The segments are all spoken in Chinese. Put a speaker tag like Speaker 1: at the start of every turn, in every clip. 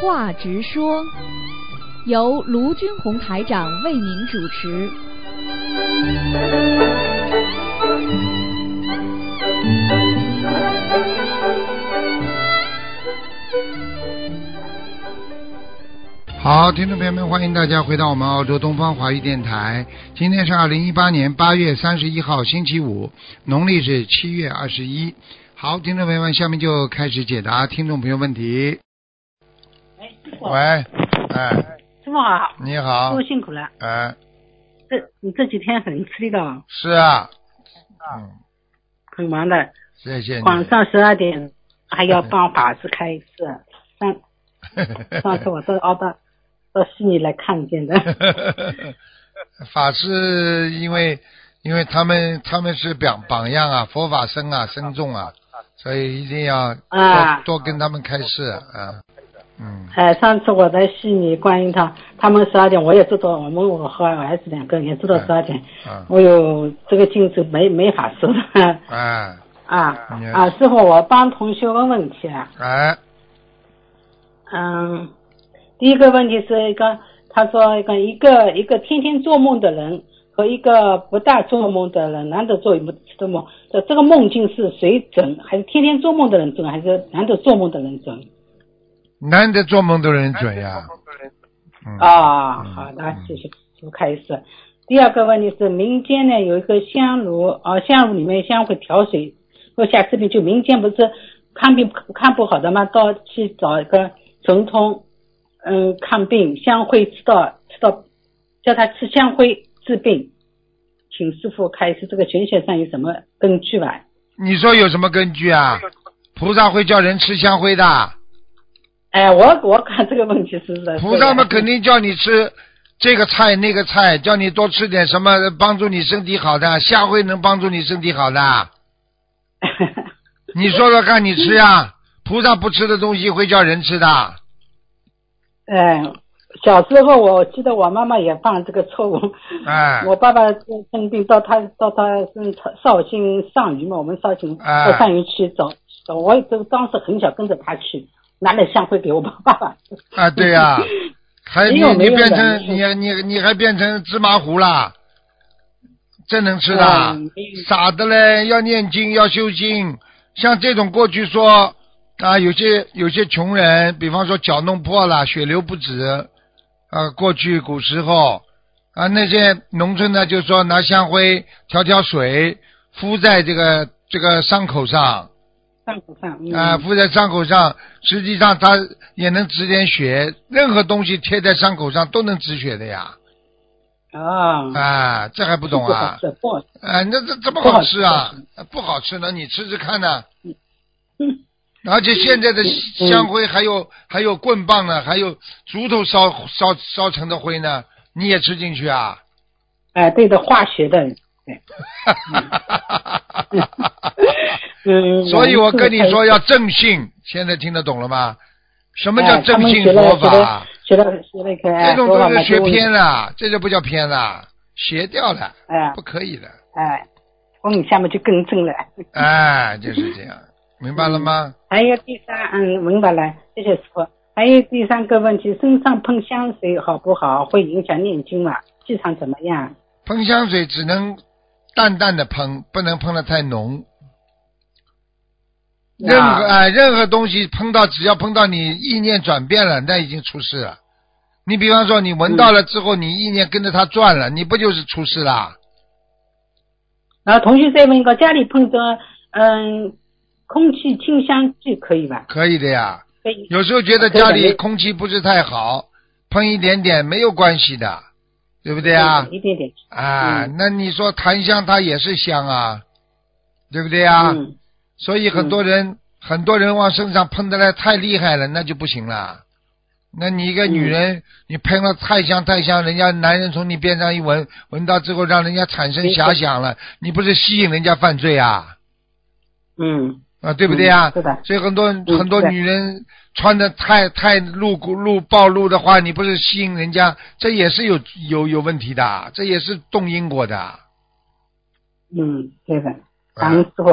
Speaker 1: 话直说，由卢军红台长为您主持。
Speaker 2: 好，听众朋友们，欢迎大家回到我们澳洲东方华语电台。今天是二零一八年八月三十一号，星期五，农历是七月二十一。好，听众朋友们，下面就开始解答听众朋友问题。喂，哎，
Speaker 3: 师傅好，
Speaker 2: 你好
Speaker 3: 师傅，辛苦了。
Speaker 2: 哎，
Speaker 3: 这你这几天很吃力的哦，
Speaker 2: 是啊，嗯，
Speaker 3: 很忙的。
Speaker 2: 谢谢你。
Speaker 3: 晚上十二点还要 帮法师开示。上 上次我到澳大到悉尼来看见的。
Speaker 2: 法师，因为因为他们他们是榜榜样啊，佛法僧啊，僧众啊，所以一定要多、
Speaker 3: 啊
Speaker 2: 多跟他们开示啊。嗯，
Speaker 3: 哎，上次我在悉尼观音堂，他们十二点我也知道，我们我和儿子两个人也知道十二点。
Speaker 2: 啊，
Speaker 3: 我有这个镜子没没法说的。
Speaker 2: 哎
Speaker 3: 啊啊，师傅，我帮同学问问题啊。
Speaker 2: 哎，
Speaker 3: 嗯，第一个问题是一个，他说一个一个一个天天做梦的人和一个不大做梦的人，难得做一次梦，这这个梦境是谁准？还是天天做梦的人准，还是难得做梦的人准？
Speaker 2: 难得做梦都人准呀。嗯，
Speaker 3: 啊，
Speaker 2: 嗯
Speaker 3: 好的，谢谢师傅开始。第二个问题是，民间呢有一个香炉，啊，香炉里面香会调水，或下治病。就民间不是看病看不好的嘛，到去找一个神通，嗯，看病香灰吃到吃到，叫他吃香灰治病。请师傅开始，这个玄学上有什么根据吧？
Speaker 2: 你说有什么根据啊？菩萨会叫人吃香灰的，
Speaker 3: 哎，我我看这个问题是不是？
Speaker 2: 菩萨们肯定叫你吃这个菜那个菜，叫你多吃点什么帮助你身体好的，下回能帮助你身体好的。你说说看，你吃呀？菩萨不吃的东西会叫人吃的。
Speaker 3: 哎，小时候我记得我妈妈也犯这个错误。
Speaker 2: 哎，
Speaker 3: 我爸爸生病到他到他嗯绍兴上虞嘛，我们绍兴
Speaker 2: 哎
Speaker 3: 到上虞去找找，我也就当时很小跟着他去，拿点香灰给我爸爸。
Speaker 2: 啊，对呀、还你你变成你你你还变成芝麻糊啦，真能吃的傻的嘞！要念经，要修心。像这种过去说啊，有些有些穷人，比方说脚弄破了，血流不止，啊，过去古时候啊，那些农村呢，就说拿香灰调调水，敷在这个这个伤口上，
Speaker 3: 上口上，嗯、
Speaker 2: 啊，敷在伤口上，实际上它也能止点血。任何东西贴在伤口上都能止血的呀！
Speaker 3: 啊，
Speaker 2: 啊，这还不懂啊？啊，那这这么
Speaker 3: 不好
Speaker 2: 好吃啊？不好吃呢，你吃吃看呢。
Speaker 3: 嗯，
Speaker 2: 而且现在的香灰还有还有棍棒呢，还有竹头烧烧烧成的灰呢，你也吃进去啊？
Speaker 3: 哎，对的，化学的，对，嗯，
Speaker 2: 所以我跟你说
Speaker 3: 要
Speaker 2: 要正信，现在听得懂了吗？什么叫正信佛法？
Speaker 3: 学了学了一个，哎
Speaker 2: 这种都是学偏了，这就不叫偏了，邪掉了，
Speaker 3: 哎
Speaker 2: 不可以的。
Speaker 3: 哎，我们下面就更正了。
Speaker 2: 哎，就是这样，明白了吗？
Speaker 3: 还有第三，嗯，明白了，谢谢师傅。还有第三个问题，身上喷香水好不好？会影响念经吗？气场怎么样？
Speaker 2: 喷香水只能淡淡的喷，不能喷的太浓。任何
Speaker 3: 啊
Speaker 2: 哎、任何东西碰到，只要碰到你意念转变了，那已经出事了。你比方说，你闻到了之后，你意念跟着它转了，你不就是出事啦？
Speaker 3: 然后同学再问一个，家里碰着嗯空气清香剂可以吧？
Speaker 2: 可以的呀。
Speaker 3: 可以。
Speaker 2: 有时候觉得家里空气不是太好，喷一点点没有关系的，对不对啊？
Speaker 3: 一点点。
Speaker 2: 啊，
Speaker 3: 嗯
Speaker 2: 那你说檀香它也是香啊，对不对啊？
Speaker 3: 嗯
Speaker 2: 所以很多人、很多人往身上喷的来太厉害了，那就不行了。那你一个女人，你喷了太香太香，人家男人从你边上一闻，闻到之后让人家产生遐想了，你不是吸引人家犯罪啊？
Speaker 3: 嗯
Speaker 2: 啊，对不对啊？
Speaker 3: 嗯是的
Speaker 2: 所以很多很多女人穿的太太露骨露暴露的话，你不是吸引人家，这也是有有有问题的，这也是动因果的。
Speaker 3: 嗯，对的。感恩师傅。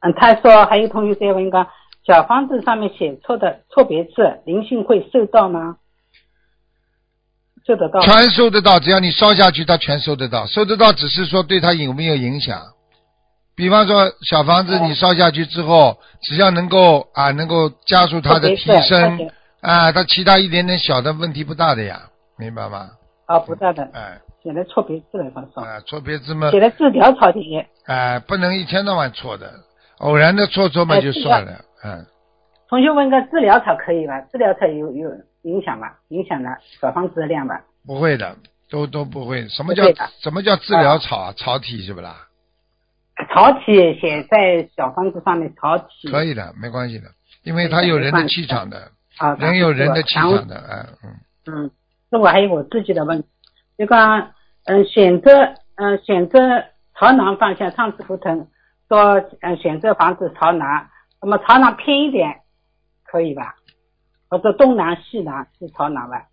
Speaker 3: 嗯，他说还有同学在问一个，小房子上面写错的错别字，灵性会受到吗？收得到。
Speaker 2: 全收得到，只要你烧下去，他全收得到。收得到只是说对他有没有影响。比方说小房子
Speaker 3: 哦
Speaker 2: 你烧下去之后，只要能够啊能够加速它的提升啊，它其他一点点小的问题不大的呀，明白吗？
Speaker 3: 啊，不大的，
Speaker 2: 哎
Speaker 3: 写的错别字了，
Speaker 2: 啊，错别字嘛，
Speaker 3: 写的字潦草点。
Speaker 2: 哎，不能一天到晚错的，偶然的错错嘛
Speaker 3: 哎
Speaker 2: 就算了，嗯。
Speaker 3: 同学问个治疗草可以吧？治疗草有有影响吗？影响了小房子的量吧？
Speaker 2: 不会的，都都不会。什么叫什么叫治疗草啊？草体是不啦？
Speaker 3: 草体写在小房子上面，草体
Speaker 2: 可以的，没关系的，因为它有人的气场的，
Speaker 3: 啊，
Speaker 2: 人有人的气场的，哎嗯。
Speaker 3: 嗯，这我还有我自己的问题，就讲嗯选择嗯选择朝南方向，上次图腾说嗯选择房子朝南，那么朝南偏一点可以吧？或者东南西南是朝南吧？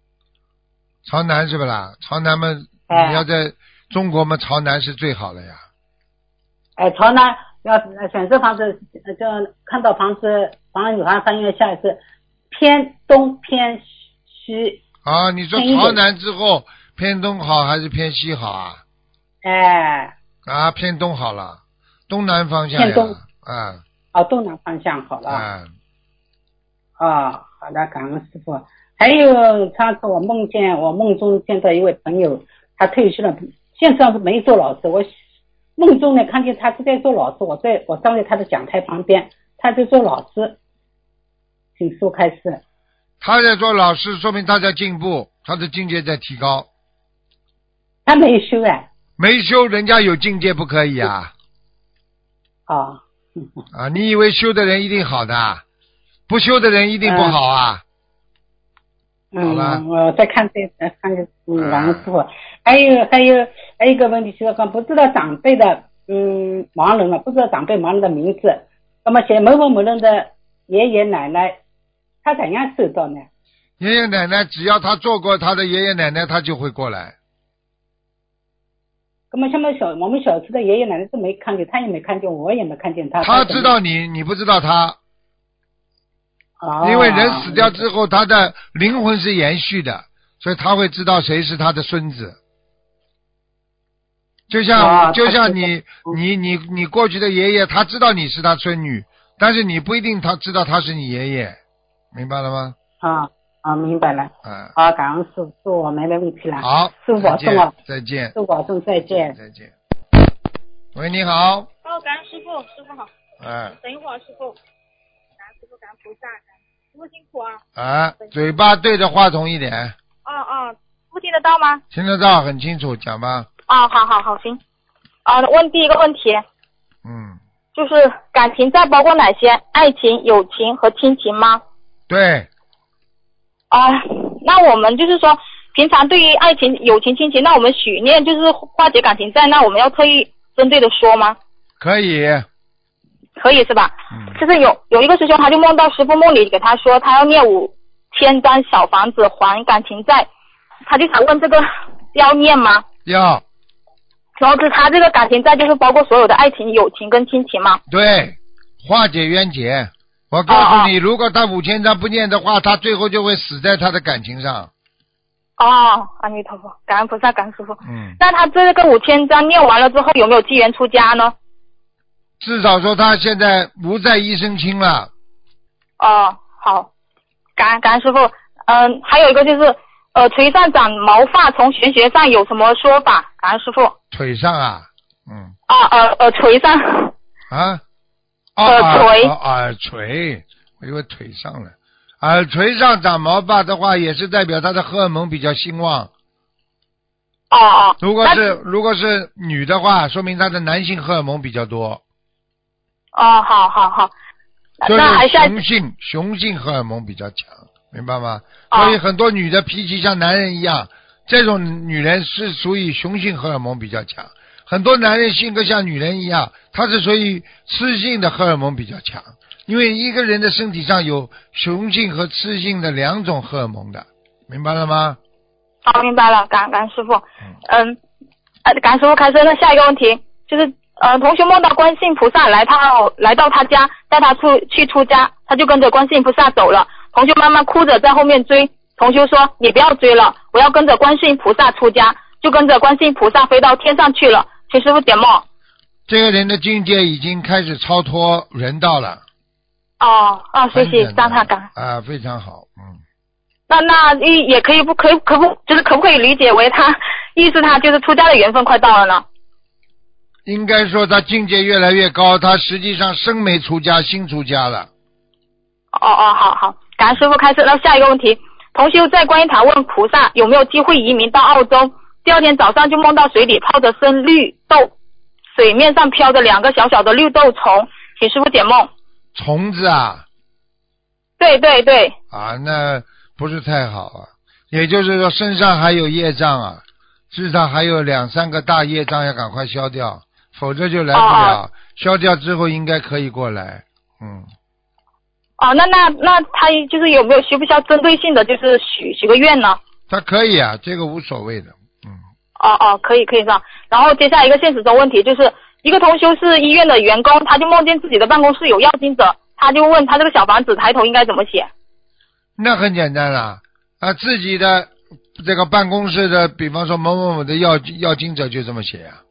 Speaker 2: 朝南是不啦？朝南嘛，
Speaker 3: 哎
Speaker 2: 你要在中国嘛，朝南是最好的呀。
Speaker 3: 哎，朝南要呃选择房子，呃就看到房子房有房翻阅下是偏东偏西，
Speaker 2: 啊，你说朝南之后偏东好还是偏西好啊？
Speaker 3: 哎，
Speaker 2: 啊，偏东好了，东南方向
Speaker 3: 偏东。
Speaker 2: 啊
Speaker 3: 哦东南方向好了。
Speaker 2: 啊，
Speaker 3: 哦，好的，感恩师傅。还有上次我梦见我梦中见到一位朋友，他退休了，现在是没做老师。我梦中呢看见他是在做老师，我在我站在他的讲台旁边，他在做老师。请师傅开始。
Speaker 2: 他在做老师，说明他在进步，他的境界在提高。
Speaker 3: 他没修哎，
Speaker 2: 没修，人家有境界不可以啊！
Speaker 3: 哦，
Speaker 2: 啊，你以为修的人一定好的，不修的人一定不好啊？好了
Speaker 3: 嗯，我在看这呃看这嗯，
Speaker 2: 嗯
Speaker 3: 感恩师傅。还有还有还有一个问题就是讲不知道长辈的嗯盲人了，不知道长辈盲人的名字，那么写某某某人的爷爷奶奶，他怎样收到呢？
Speaker 2: 爷爷奶奶只要他做过他的爷爷奶奶，他就会过来。
Speaker 3: 那么像我们小我们小区的爷爷奶奶都没看见，他也没看见，我也没看见他。
Speaker 2: 他知道你，你不知道他，
Speaker 3: 哦，
Speaker 2: 因为人死掉之后，他的灵魂是延续的，所以他会知道谁是他的孙子。就像、
Speaker 3: 啊
Speaker 2: 就像你你你你过去的爷爷，他知道你是他孙女，但是你不一定他知道他是你爷爷，明白了吗？
Speaker 3: 啊啊，明白了。
Speaker 2: 啊，
Speaker 3: 好，感恩师傅，师傅我没问题了。
Speaker 2: 好，
Speaker 3: 师傅保
Speaker 2: 再
Speaker 3: 重
Speaker 2: 再见
Speaker 3: 师，傅保重，再见。
Speaker 2: 再见。喂，你好，
Speaker 4: 哦，感恩师傅，师傅好。
Speaker 2: 哎
Speaker 4: 等一会儿，师傅。感恩师傅，感恩菩萨，感恩师傅辛苦啊。
Speaker 2: 啊，嘴巴对着话筒一点，
Speaker 4: 哦哦，不听得到吗？
Speaker 2: 听得到很清楚，讲吧。
Speaker 4: 哦，好好好，行。啊，问第一个问题，
Speaker 2: 嗯，
Speaker 4: 就是感情债包括哪些？爱情、友情和亲情吗？
Speaker 2: 对，
Speaker 4: 啊，那我们就是说，平常对于爱情、友情、亲情，那我们许愿就是化解感情债，那我们要特意针对的说吗？
Speaker 2: 可以，
Speaker 4: 可以是吧？
Speaker 2: 嗯，
Speaker 4: 就是有有一个师兄，他就梦到师傅梦里给他说，他要念五千张小房子还感情债，他就想问这个要念吗？
Speaker 2: 要
Speaker 4: 然后是他这个感情债就是包括所有的爱情、友情跟亲情吗？
Speaker 2: 对，化解冤结。我告诉你，如果他五千张不念的话，他最后就会死在他的感情上。
Speaker 4: 哦，阿弥陀佛，感恩菩萨，感恩师傅。
Speaker 2: 嗯，
Speaker 4: 那他这个五千张念完了之后，有没有机缘出家呢？
Speaker 2: 至少说他现在不在一身轻了。
Speaker 4: 哦，好，感恩感恩师傅。嗯，还有一个就是，呃，腿上长毛发，从玄学上有什么说法？感恩师傅。
Speaker 2: 腿上啊，嗯
Speaker 4: 啊呃呃，垂上。
Speaker 2: 啊，哦
Speaker 4: 耳
Speaker 2: 耳
Speaker 4: 垂
Speaker 2: 哦耳垂，我以为腿上了。耳垂上长毛发的话，也是代表他的荷尔蒙比较兴旺。
Speaker 4: 哦哦。
Speaker 2: 如果是如果是女的话，说明她的男性荷尔蒙比较多，
Speaker 4: 哦，好好好。那还是
Speaker 2: 雄性雄性荷尔蒙比较强，明白吗？
Speaker 4: 哦
Speaker 2: 所以很多女的脾气像男人一样，这种女人是属于雄性荷尔蒙比较强。很多男人性格像女人一样，他是属于雌性的荷尔蒙比较强。因为一个人的身体上有雄性和雌性的两种荷尔蒙的，明白了吗？
Speaker 4: 好，明白了，感感恩师傅。嗯，呃，感恩师傅开车。那下一个问题就是，呃，同学梦到观世音菩萨来他来到他家，带他出去出家，他就跟着观世音菩萨走了。同学妈妈哭着在后面追，同学说你不要追了，我要跟着观世音菩萨出家，就跟着观世音菩萨飞到天上去了。请师傅解梦。
Speaker 2: 这个人的境界已经开始超脱人道了。
Speaker 4: 哦哦，谢谢张太感。
Speaker 2: 啊，非常好，嗯。
Speaker 4: 那那也也可以不可以可不就是可不可以理解为他意思他就是出家的缘分快到了呢？
Speaker 2: 应该说他境界越来越高，他实际上身没出家，心出家了。
Speaker 4: 哦哦，好好，感恩师傅开始。那下一个问题，同修在观音堂问菩萨有没有机会移民到澳洲，第二天早上就梦到水里泡着生绿豆，水面上飘着两个小小的绿豆虫，请师傅解梦。
Speaker 2: 虫子啊？
Speaker 4: 对对对。
Speaker 2: 啊，那不是太好啊，也就是说身上还有业障啊，至少还有两三个大业障要赶快消掉。否则就来不了，消掉之后应该可以过来，嗯。
Speaker 4: 哦，那那那他就是有没有需不需要针对性的，就是许许个愿呢？
Speaker 2: 他可以啊，这个无所谓的，嗯。
Speaker 4: 哦哦，可以可以是吧？然后接下来一个现实中问题，就是一个同修是医院的员工，他就梦见自己的办公室有药经者，他就问他这个小房子抬头应该怎么写？
Speaker 2: 那很简单啦，啊，自己的这个办公室的，比方说某某某的药药经者就这么写呀。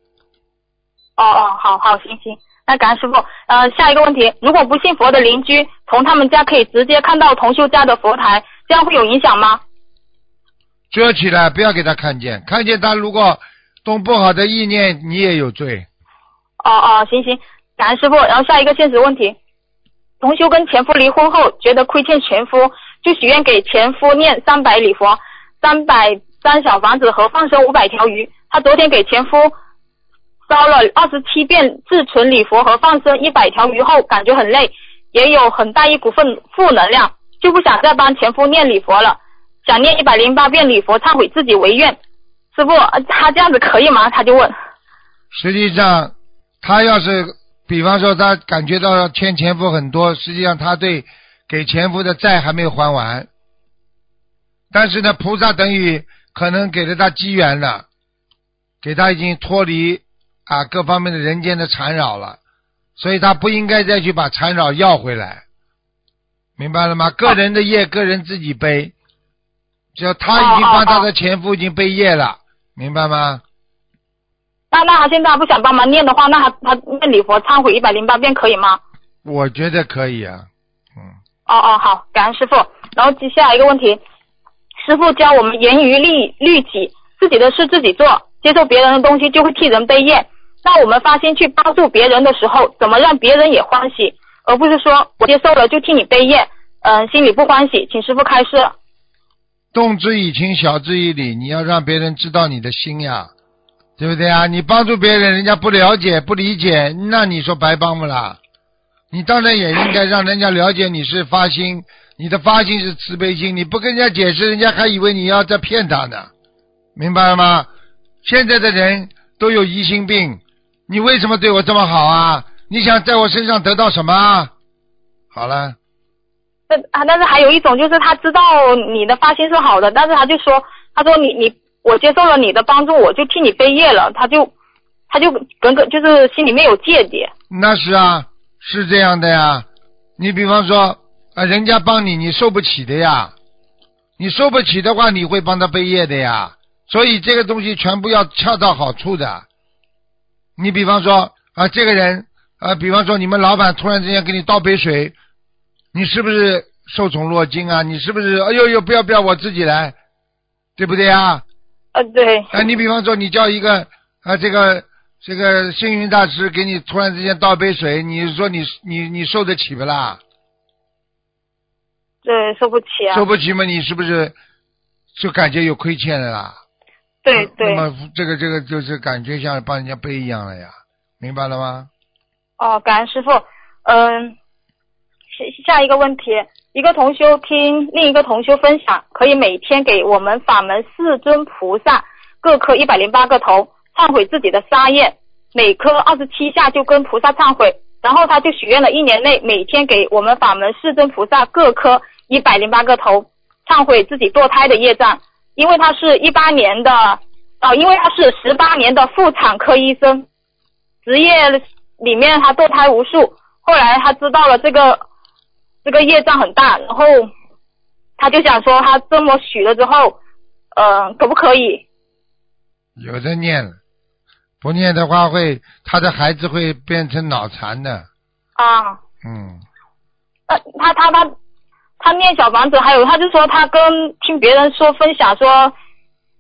Speaker 4: 哦哦，好好行行，那感恩师傅。呃，下一个问题，如果不信佛的邻居从他们家可以直接看到同修家的佛台，这样会有影响吗？
Speaker 2: 遮起来，不要给他看见。看见他如果动不好的意念，你也有罪。
Speaker 4: 哦哦，行行，感恩师傅。然后下一个现实问题，同修跟前夫离婚后，觉得亏欠前夫，就许愿给前夫念三百礼佛、三百张小房子和放生五百条鱼。他昨天给前夫。烧了二十七遍自存礼佛和放生一百条鱼后，感觉很累，也有很大一股份负能量，就不想再帮前夫念礼佛了，想念一百零八遍礼佛忏悔自己为愿。师傅，他这样子可以吗？他就问。
Speaker 2: 实际上，他要是比方说他感觉到欠前夫很多，实际上他对给前夫的债还没有还完，但是呢，菩萨等于可能给了他机缘了，给他已经脱离。啊，各方面的人间的缠绕了，所以他不应该再去把缠绕要回来，明白了吗？个人的业，个人自己背，只要他已经帮他的前夫已经背业了，明白吗？
Speaker 4: 那那他现在不想帮忙念的话，那他他念礼佛忏悔一百零八遍可以吗？
Speaker 2: 我觉得可以啊，嗯。
Speaker 4: 哦哦，好，感恩师傅。然后接下来一个问题，师傅教我们严于律律己，自己的事自己做，接受别人的东西就会替人背业。那我们发心去帮助别人的时候，怎么让别人也欢喜，而不是说我接受了就替你背业，嗯，心里不欢喜，请师傅开示。
Speaker 2: 动之以情，晓之以理，你要让别人知道你的心呀，对不对啊？你帮助别人，人家不了解、不理解，那你说白帮不啦？你当然也应该让人家了解你是发心，你的发心是慈悲心，你不跟人家解释，人家还以为你要在骗他呢，明白了吗？现在的人都有疑心病。你为什么对我这么好啊？你想在我身上得到什么？好了。
Speaker 4: 那啊，但是还有一种就是他知道你的发心是好的，但是他就说，他说你你我接受了你的帮助，我就替你背业了，他就他就耿耿就是心里面有芥蒂。
Speaker 2: 那是啊，是这样的呀。你比方说啊，人家帮你，你受不起的呀。你受不起的话，你会帮他背业的呀。所以这个东西全部要恰到好处的。你比方说啊，这个人啊，比方说你们老板突然之间给你倒杯水，你是不是受宠若惊啊？你是不是哎呦呦不要不要我自己来，对不对啊？
Speaker 4: 啊对。
Speaker 2: 啊，你比方说你叫一个啊这个这个星云大师给你突然之间倒杯水，你说你你你受得起不啦？
Speaker 4: 对，受不起啊。
Speaker 2: 受不起嘛？你是不是就感觉有亏欠的啦？
Speaker 4: 对对，
Speaker 2: 那么这个这个就是感觉像帮人家背一样了呀，明白了吗？
Speaker 4: 哦，感恩师傅。嗯，下下一个问题，一个同修听另一个同修分享，可以每天给我们法门四尊菩萨各磕一百零八个头，忏悔自己的杀业，每磕二十七下就跟菩萨忏悔，然后他就许愿了一年内每天给我们法门四尊菩萨各磕一百零八个头，忏悔自己堕胎的业障。因为他是一八年的，哦，因为他是十八年的妇产科医生，职业里面他堕胎无数，后来他知道了这个这个业障很大，然后他就想说他这么许了之后，呃，可不可以？
Speaker 2: 有的念了，不念的话会他的孩子会变成脑残的。
Speaker 4: 啊，
Speaker 2: 嗯，
Speaker 4: 那他他他他念小房子，还有他就说他跟听别人说分享说，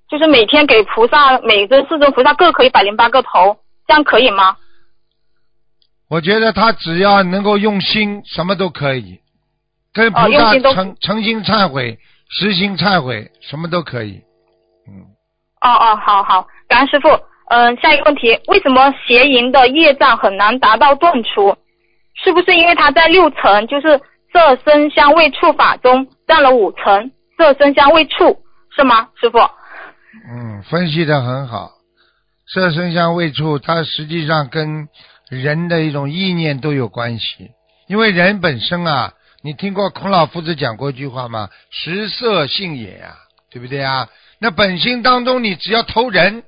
Speaker 4: 就是每天给菩萨每尊四尊菩萨各可以百零八个头，这样可以吗？
Speaker 2: 我觉得他只要能够用心，什么都可以。跟
Speaker 4: 哦
Speaker 2: 菩萨诚诚心忏悔，实心忏悔，什么都可以。嗯，
Speaker 4: 哦哦，好好，感恩师傅。嗯、下一个问题，为什么邪淫的业障很难达到断除？是不是因为他在六层，就是色声香味触法中占了五层，色声香味触是吗，师傅？
Speaker 2: 嗯，分析的很好。色声香味触，它实际上跟人的一种意念都有关系。因为人本身啊，你听过孔老夫子讲过一句话吗？食色性也呀、对不对啊？那本性当中，你只要投人，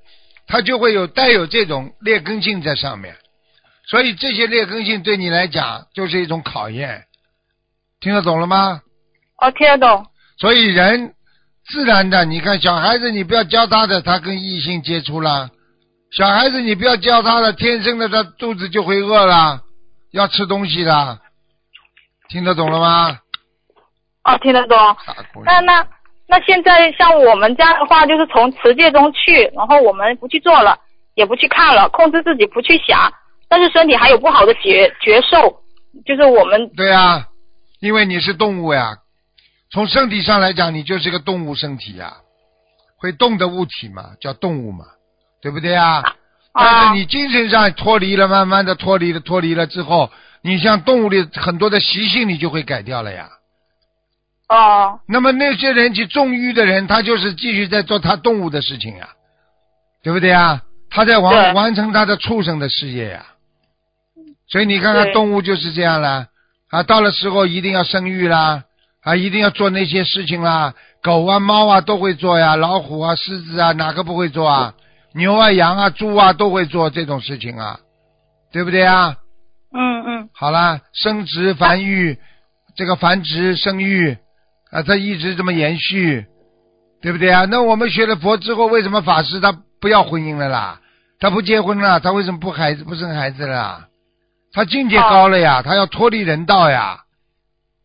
Speaker 2: 它就会有带有这种劣根性在上面。所以这些劣根性对你来讲就是一种考验，听得懂了吗？
Speaker 4: 哦，听得懂。
Speaker 2: 所以人自然的，你看小孩子，你不要教他的，他跟异性接触了；小孩子你不要教他的，天生的他肚子就会饿了，要吃东西的。听得懂了吗？
Speaker 4: 哦，听得懂。那那那现在像我们家的话，就是从持戒中去，然后我们不去做了，也不去看了，控制自己不去想，但是身体还有不好的觉觉受，就是我们
Speaker 2: 对呀、因为你是动物呀，从身体上来讲，你就是个动物身体呀，会动的物体嘛，叫动物嘛，对不对呀？但
Speaker 4: 啊
Speaker 2: 是你精神上脱离了，慢慢的脱离了，脱离了之后，你像动物的很多的习性，你就会改掉了呀。
Speaker 4: 哦
Speaker 2: 那么那些人去纵欲的人，他就是继续在做他动物的事情呀，对不对呀？他在完完成他的畜生的事业呀。所以你看看动物就是这样啦，啊，到了时候一定要生育啦，啊，一定要做那些事情啦，狗啊、猫啊都会做呀，老虎啊、狮子啊，哪个不会做啊？牛啊、羊啊、猪啊都会做这种事情啊，对不对啊？
Speaker 4: 嗯嗯
Speaker 2: 好啦，生殖繁育，这个繁殖生育啊，它一直这么延续，对不对啊？那我们学了佛之后，为什么法师他不要婚姻了啦？他不结婚了，他为什么不孩子不生孩子了啦？他境界高了呀，他要脱离人道呀。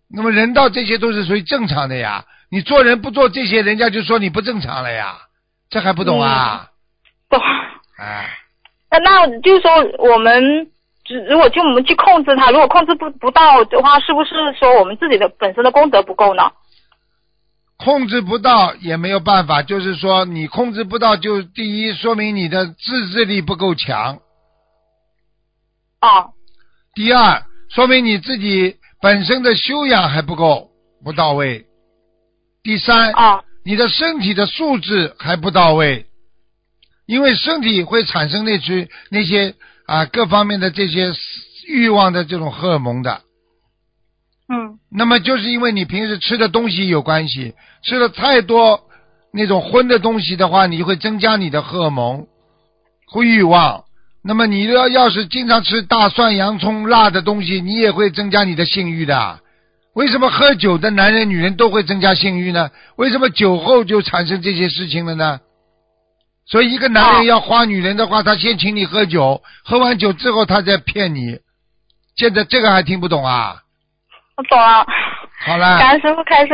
Speaker 2: 那么人道这些都是属于正常的呀，你做人不做这些，人家就说你不正常了呀，这还不懂啊？
Speaker 4: 懂。
Speaker 2: 哎，
Speaker 4: 那那就是说我们。只如果就我们去控制它，如果控制不不到的话，是不是说我们自己的本身的功德不够呢？
Speaker 2: 控制不到也没有办法，就是说你控制不到，就第一说明你的自制力不够强，
Speaker 4: 哦
Speaker 2: 第二说明你自己本身的修养还不够不到位，第三
Speaker 4: 啊
Speaker 2: 你的身体的素质还不到位，因为身体会产生那些那些啊各方面的这些欲望的这种荷尔蒙的，
Speaker 4: 嗯。
Speaker 2: 那么就是因为你平时吃的东西有关系，吃了太多那种荤的东西的话，你会增加你的荷尔蒙和欲望。那么你要要是经常吃大蒜、洋葱、辣的东西，你也会增加你的性欲的。为什么喝酒的男人、女人都会增加性欲呢？为什么酒后就产生这些事情了呢？所以一个男人
Speaker 4: 哦
Speaker 2: 要花女人的话，他先请你喝酒，喝完酒之后他再骗你。现在这个还听不懂啊？
Speaker 4: 我懂了。
Speaker 2: 好了。
Speaker 4: 感恩师傅开始。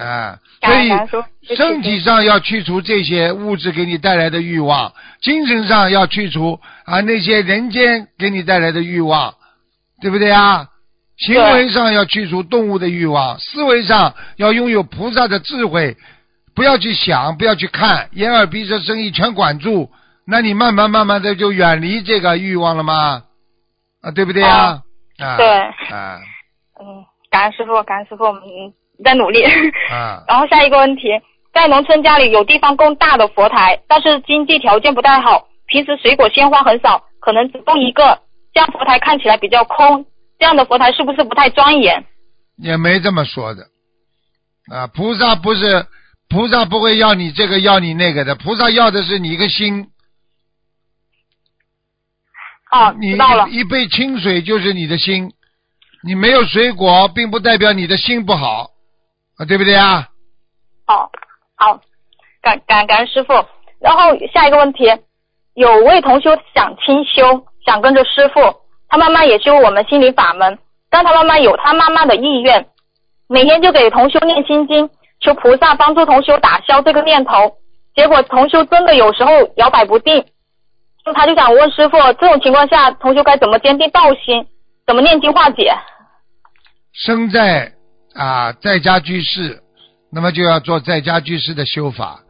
Speaker 2: 啊，所以身体上要去除这些物质给你带来的欲望，精神上要去除啊那些人间给你带来的欲望，对不对啊？行为上要去除动物的欲望，思维上要拥有菩萨的智慧，不要去想，不要去看，眼耳鼻舌身意全管住，那你慢慢慢慢的就远离这个欲望了吗？啊，对不对啊？啊，
Speaker 4: 对
Speaker 2: 啊
Speaker 4: 嗯，感恩师傅，感恩师傅，我们在努力。
Speaker 2: 啊，
Speaker 4: 然后下一个问题，在农村家里有地方供大的佛台，但是经济条件不太好，平时水果鲜花很少，可能只供一个，这样佛台看起来比较空。这样的佛台是不是不太庄严？
Speaker 2: 也没这么说的，啊，菩萨不是菩萨不会要你这个要你那个的，菩萨要的是你一个心，
Speaker 4: 哦，
Speaker 2: 你
Speaker 4: 知道了。
Speaker 2: 一一杯清水就是你的心，你没有水果，并不代表你的心不好啊，对不对啊？
Speaker 4: 好，好，感感感恩师傅。然后下一个问题，有位同修想清修，想跟着师傅，他妈妈也修我们心灵法门，但他妈妈有他妈妈的意愿，每天就给同修念心经，求菩萨帮助同修打消这个念头。结果同修真的有时候摇摆不定，那他就想问师傅，这种情况下同修该怎么坚定道心，怎么念经化解？
Speaker 2: 生在啊在家居士，那么就要做在家居士的修法，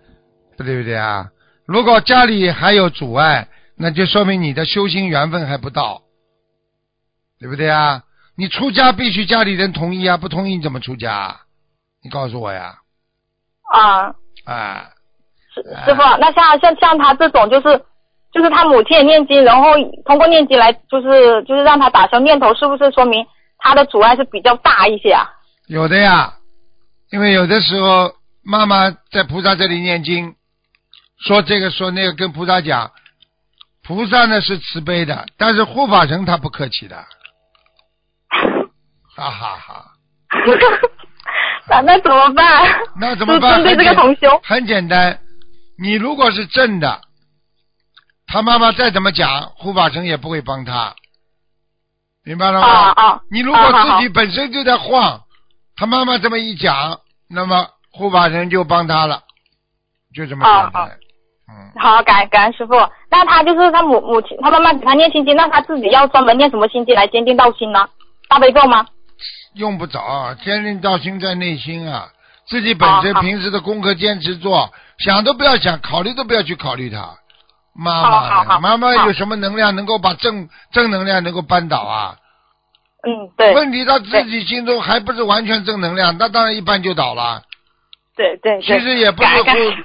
Speaker 2: 对不对啊？如果家里还有阻碍，那就说明你的修行缘分还不到，对不对啊？你出家必须家里人同意啊，不同意你怎么出家？你告诉我呀！
Speaker 4: 啊、
Speaker 2: 啊，
Speaker 4: 师师傅，那像像像他这种，就是就是他母亲也念经，然后通过念经来，就是就是让他打消念头，是不是说明他的阻碍是比较大一些啊？
Speaker 2: 有的呀，因为有的时候妈妈在菩萨这里念经，说这个说那个，跟菩萨讲，菩萨呢是慈悲的，但是护法神他不客气的，哈哈哈。
Speaker 4: 那那怎么办？
Speaker 2: 那怎么办？
Speaker 4: 针对这个同修，
Speaker 2: 很简单，你如果是正的，他妈妈再怎么讲，护法神也不会帮他，明白了吗？
Speaker 4: 啊啊
Speaker 2: 你如果自己本身就在晃，他妈妈这么一讲，那么护法神就帮他了，就这么简
Speaker 4: 啊
Speaker 2: 单。嗯，
Speaker 4: 好，感感恩师傅。那他就是他母母亲，他妈妈给他念心经，那他自己要专门念什么心经来坚定道心呢？大悲咒吗？
Speaker 2: 用不着，坚定道心在内心啊，自己本身平时的功课坚持做，想都不要想，考虑都不要去考虑他。妈妈妈妈有什么能量能够把正正能量能够扳倒啊？
Speaker 4: 嗯，对
Speaker 2: 问题他自己心中还不是完全正能量，那当然一般就倒了。
Speaker 4: 对对对。
Speaker 2: 其实也不是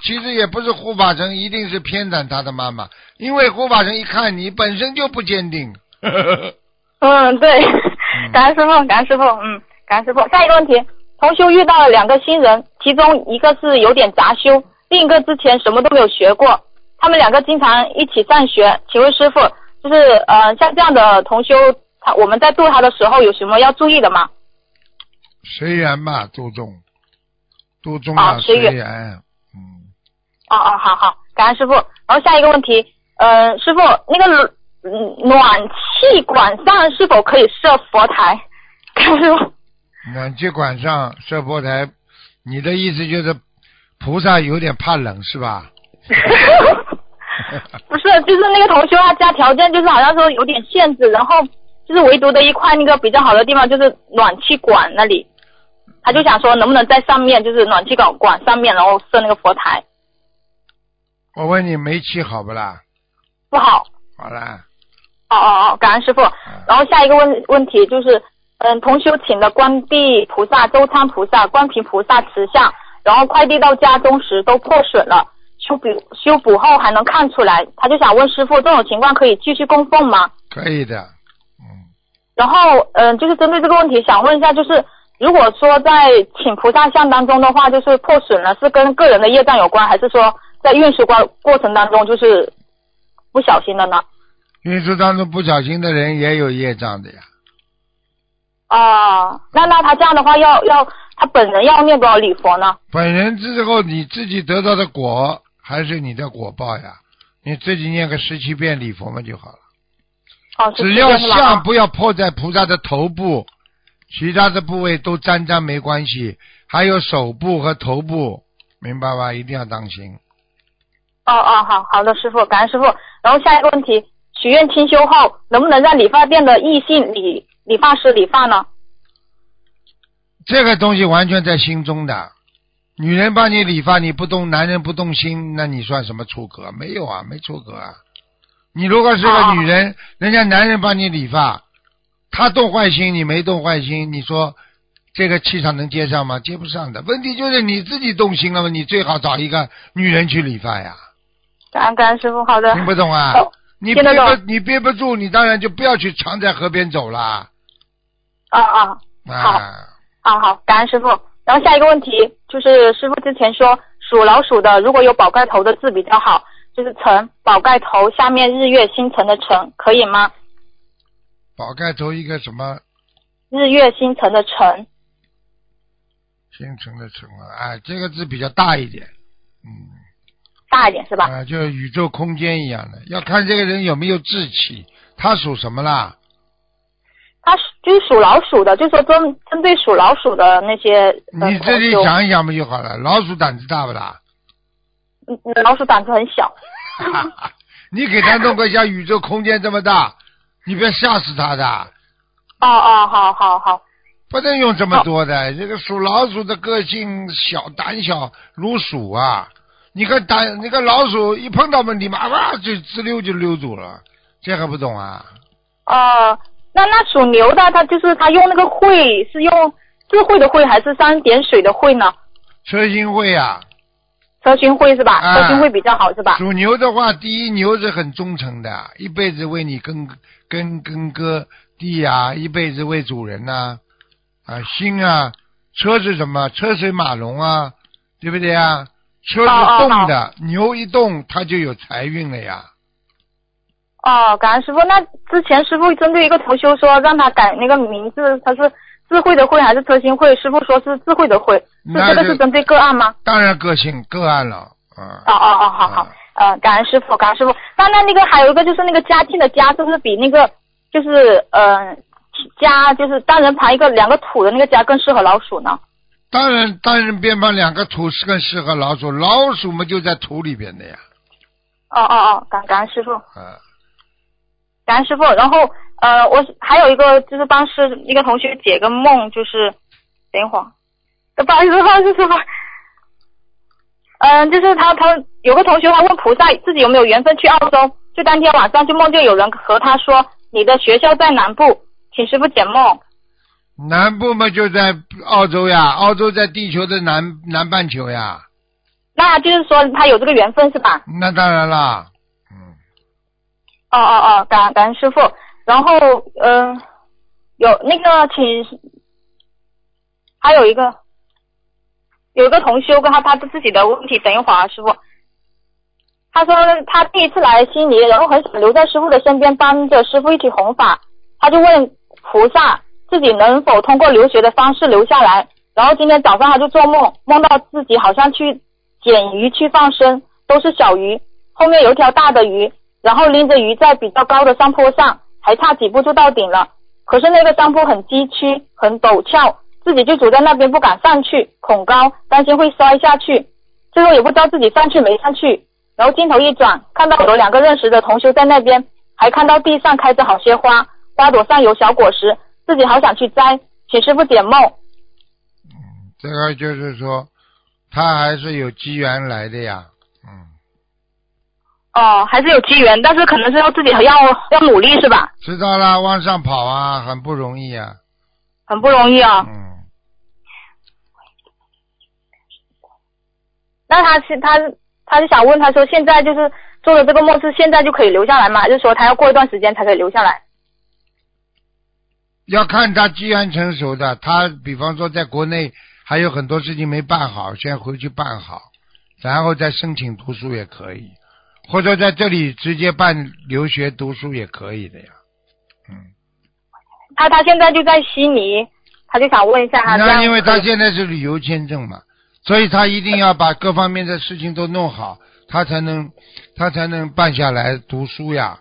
Speaker 2: 其实也不是护法神，一定是偏袒他的妈妈，因为护法神一看你本身就不坚定。
Speaker 4: 嗯，对，感恩师傅，感恩师傅，嗯，感恩师傅。下一个问题，同修遇到了两个新人，其中一个是有点杂修，另一个之前什么都没有学过。他们两个经常一起上学，请问师傅，就是呃，像这样的同修，他我们在度他的时候有什么要注意的吗？
Speaker 2: 随缘嘛，度众，度众
Speaker 4: 啊随缘
Speaker 2: 缘。嗯，
Speaker 4: 哦哦，好好，感恩师傅。然后下一个问题，呃，师傅，那个嗯暖气管上是否可以设佛台？感恩师傅。
Speaker 2: 暖气管上设佛台，你的意思就是菩萨有点怕冷是吧？
Speaker 4: 不是，就是那个同学他家条件就是好像说有点限制，然后就是唯独的一块那个比较好的地方就是暖气管那里，他就想说能不能在上面就是暖气管管上面然后设那个佛台，
Speaker 2: 我问你煤气好不啦？
Speaker 4: 不好。
Speaker 2: 好啦，
Speaker 4: 哦哦哦，感恩师傅。然后下一个问问题就是，嗯，同修请的观地菩萨、周仓菩萨、观平菩萨慈像，然后快递到家中时都破损了，修补修补后还能看出来，他就想问师傅，这种情况可以继续供奉吗？
Speaker 2: 可以的。嗯，
Speaker 4: 然后，嗯、就是针对这个问题，想问一下，就是如果说在请菩萨像当中的话，就是破损了，是跟个人的业障有关，还是说在运输过过程当中就是不小心的呢？
Speaker 2: 运输当中不小心的人也有业障的呀。
Speaker 4: 啊，那那他这样的话要要他本人要念多少礼佛呢？
Speaker 2: 本人之后你自己得到的果还是你的果报呀，你自己念个十七遍礼佛嘛就好了。
Speaker 4: 哦，
Speaker 2: 只要像不要破在菩萨的头部，其他的部位都沾沾没关系，还有手部和头部，明白吧？一定要当心。
Speaker 4: 哦哦，好好的，师傅，感恩师傅。然后下一个问题，许愿清修后能不能让理发店的异性理理发师理发呢？
Speaker 2: 这个东西完全在心中的。女人帮你理发你不动，男人不动心，那你算什么出格？没有啊，没出格啊。你如果是个女人，人家男人帮你理发，他动坏心，你没动坏心，你说这个气场能接上吗？接不上的。问题就是你自己动心了嘛，你最好找一个女人去理发呀。
Speaker 4: 感恩感恩师傅，好的。
Speaker 2: 听不懂啊
Speaker 4: 哦？
Speaker 2: 你憋不你憋不住，你当然就不要去常在河边走啦。
Speaker 4: 啊啊，好
Speaker 2: 啊，
Speaker 4: 好好，感恩师傅。然后下一个问题就是，师傅之前说属老鼠的如果有宝盖头的字比较好，就是辰宝盖头下面日月星辰的辰，可以吗？
Speaker 2: 宝盖头一个什么
Speaker 4: 日月星辰的辰，
Speaker 2: 星辰的辰啊？哎，这个字比较大一点，嗯，
Speaker 4: 大一点是吧？
Speaker 2: 啊，就宇宙空间一样的，要看这个人有没有志气。他属什么啦？
Speaker 4: 他属就是属老鼠的，就说针针对属老鼠的那些呃
Speaker 2: 你自己想一想不就好了？老鼠胆子大不大？
Speaker 4: 老鼠胆子很小。
Speaker 2: 你给他弄个像宇宙空间这么大，你别吓死他的。
Speaker 4: 哦哦，好好好，
Speaker 2: 不能用这么多的。这个属老鼠的个性小、胆小如鼠啊！你看胆，你看老鼠一碰到问题嘛，哇就直溜就溜走了，这还不懂啊？
Speaker 4: 哦，那那属牛的，他就是他用那个会是用智慧的慧还是三点水的慧呢？
Speaker 2: 车心会啊，
Speaker 4: 车心慧是吧？
Speaker 2: 啊
Speaker 4: 车心慧比较好是吧？
Speaker 2: 属牛的话，第一牛是很忠诚的，一辈子为你跟跟跟哥弟呀、一辈子为主人呐、啊，心啊，车是什么？车水马龙啊，对不对啊？车是动的，牛一动它就有财运了呀。
Speaker 4: 哦，感恩师傅。那之前师傅针对一个同修说让他改那个名字，他是智慧的慧还是车心慧？师傅说是智慧的慧，是这个是针对个案吗？
Speaker 2: 当然个性个案了，啊、
Speaker 4: 哦哦哦，好好
Speaker 2: 嗯，
Speaker 4: 呃，感恩师傅，感恩师傅。那那那个还有一个就是那个家境的家，是不是比那个就是呃家就是单人旁一个两个土的那个家更适合老鼠呢？
Speaker 2: 当然，单人边旁两个土是更适合老鼠，老鼠嘛就在土里边的呀，
Speaker 4: 哦哦哦，感感恩师傅，
Speaker 2: 啊，
Speaker 4: 感恩师傅。然后呃，我还有一个就是当时一个同学解个梦，就是等一会儿，呃不好意思，不好意思，师傅。嗯，就是他他有个同学他问菩萨自己有没有缘分去澳洲，就当天晚上就梦见有人和他说你的学校在南部，请师傅解梦。
Speaker 2: 南部嘛就在澳洲呀，澳洲在地球的南南半球呀，
Speaker 4: 那就是说他有这个缘分是吧？
Speaker 2: 那当然啦，嗯，
Speaker 4: 哦哦哦，感感恩师傅。然后嗯、有那个请，还有一个有一个同修跟他他自己的问题，等一会儿啊，师傅。他说他第一次来悉尼，然后很想留在师傅的身边，帮着师傅一起弘法。他就问菩萨自己能否通过留学的方式留下来。然后今天早上他就做梦，梦到自己好像去捡鱼去放生，都是小鱼，后面有一条大的鱼，然后拎着鱼在比较高的山坡上，还差几步就到顶了。可是那个山坡很崎岖，很陡峭，自己就走在那边不敢上去，恐高，担心会摔下去。最后也不知道自己上去没上去。然后镜头一转，看到有两个认识的同修在那边，还看到地上开着好些花，花朵上有小果实，自己好想去摘，请师傅解梦。
Speaker 2: 这个就是说，他还是有机缘来的呀，
Speaker 4: 哦，还是有机缘，但是可能是要自己要要努力是吧？
Speaker 2: 知道啦，往上跑啊，很不容易啊，
Speaker 4: 很不容易啊。
Speaker 2: 嗯，
Speaker 4: 那他是他他就想问他说，现在就是做的这个梦是现在就可以留下来吗？还是说他要过一段时间才可以留下来？
Speaker 2: 要看他机缘成熟的，他比方说在国内还有很多事情没办好，先回去办好，然后再申请读书也可以，或者在这里直接办留学读书也可以的呀，嗯。
Speaker 4: 他他现在就在悉尼，他就想问一下他
Speaker 2: 那因为他现在是旅游签证嘛，所以他一定要把各方面的事情都弄好，他才能他才能办下来读书呀，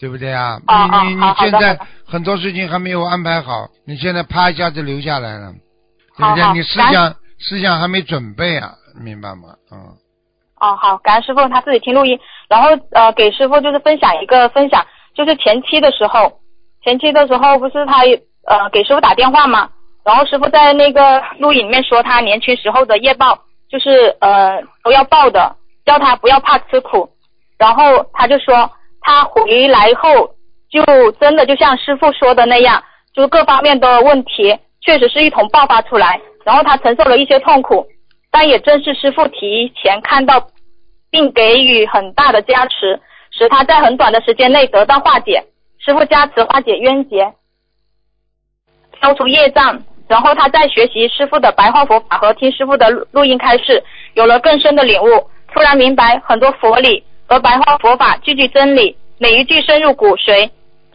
Speaker 2: 对不对
Speaker 4: 啊？
Speaker 2: 你你你现在很多事情还没有安排好，你现在啪一下子留下来了，对不对？你思想思想还没准备啊，明白吗？嗯，
Speaker 4: 哦，好，感恩师傅他自己听录音，然后呃给师傅就是分享一个分享，就是前期的时候，前期的时候不是他呃给师傅打电话吗？然后师傅在那个录影里面说他年轻时候的业报就是呃都要报的，叫他不要怕吃苦。然后他就说他回来后就真的就像师傅说的那样，就是各方面的问题确实是一同爆发出来，然后他承受了一些痛苦，但也正是师傅提前看到，并给予很大的加持，使他在很短的时间内得到化解。师傅加持化解冤结，消除业障。然后他在学习师傅的白话佛法和听师傅的录音开示，有了更深的领悟，突然明白很多佛理和白话佛法句句真理，每一句深入骨髓，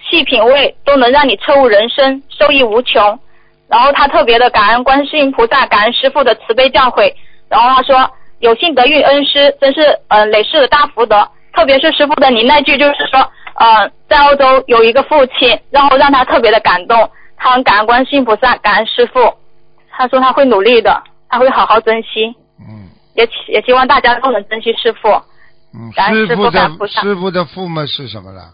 Speaker 4: 细品味都能让你彻悟人生，受益无穷。然后他特别的感恩观世音菩萨，感恩师傅的慈悲教诲。然后他说，有幸得遇恩师，真是呃累世的大福德。特别是师傅的您那句，就是说，呃，在澳洲有一个父亲，然后让他特别的感动。他很感恩观世音菩萨，感恩师傅。他说他会努力的，他会好好珍惜。
Speaker 2: 嗯
Speaker 4: 也也希望大家都能珍惜师傅。
Speaker 2: 嗯，
Speaker 4: 感恩师
Speaker 2: 傅的师傅的父母是什么了？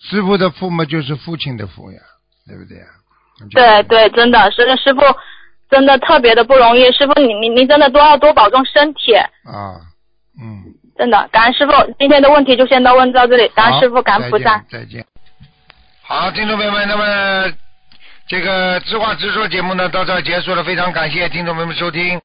Speaker 2: 师傅的父母就是父亲的父呀，对不对呀？
Speaker 4: 对对，真的是师傅，真的特别的不容易。师傅，你你你真的都要多保重身体，
Speaker 2: 啊，嗯。
Speaker 4: 真的。感恩师傅，今天的问题就先到问到这里。感恩师傅，感恩菩萨。
Speaker 2: 再见。好，听众朋友们，那么这个知话直说节目呢到这儿结束了，非常感谢听众朋友们收听。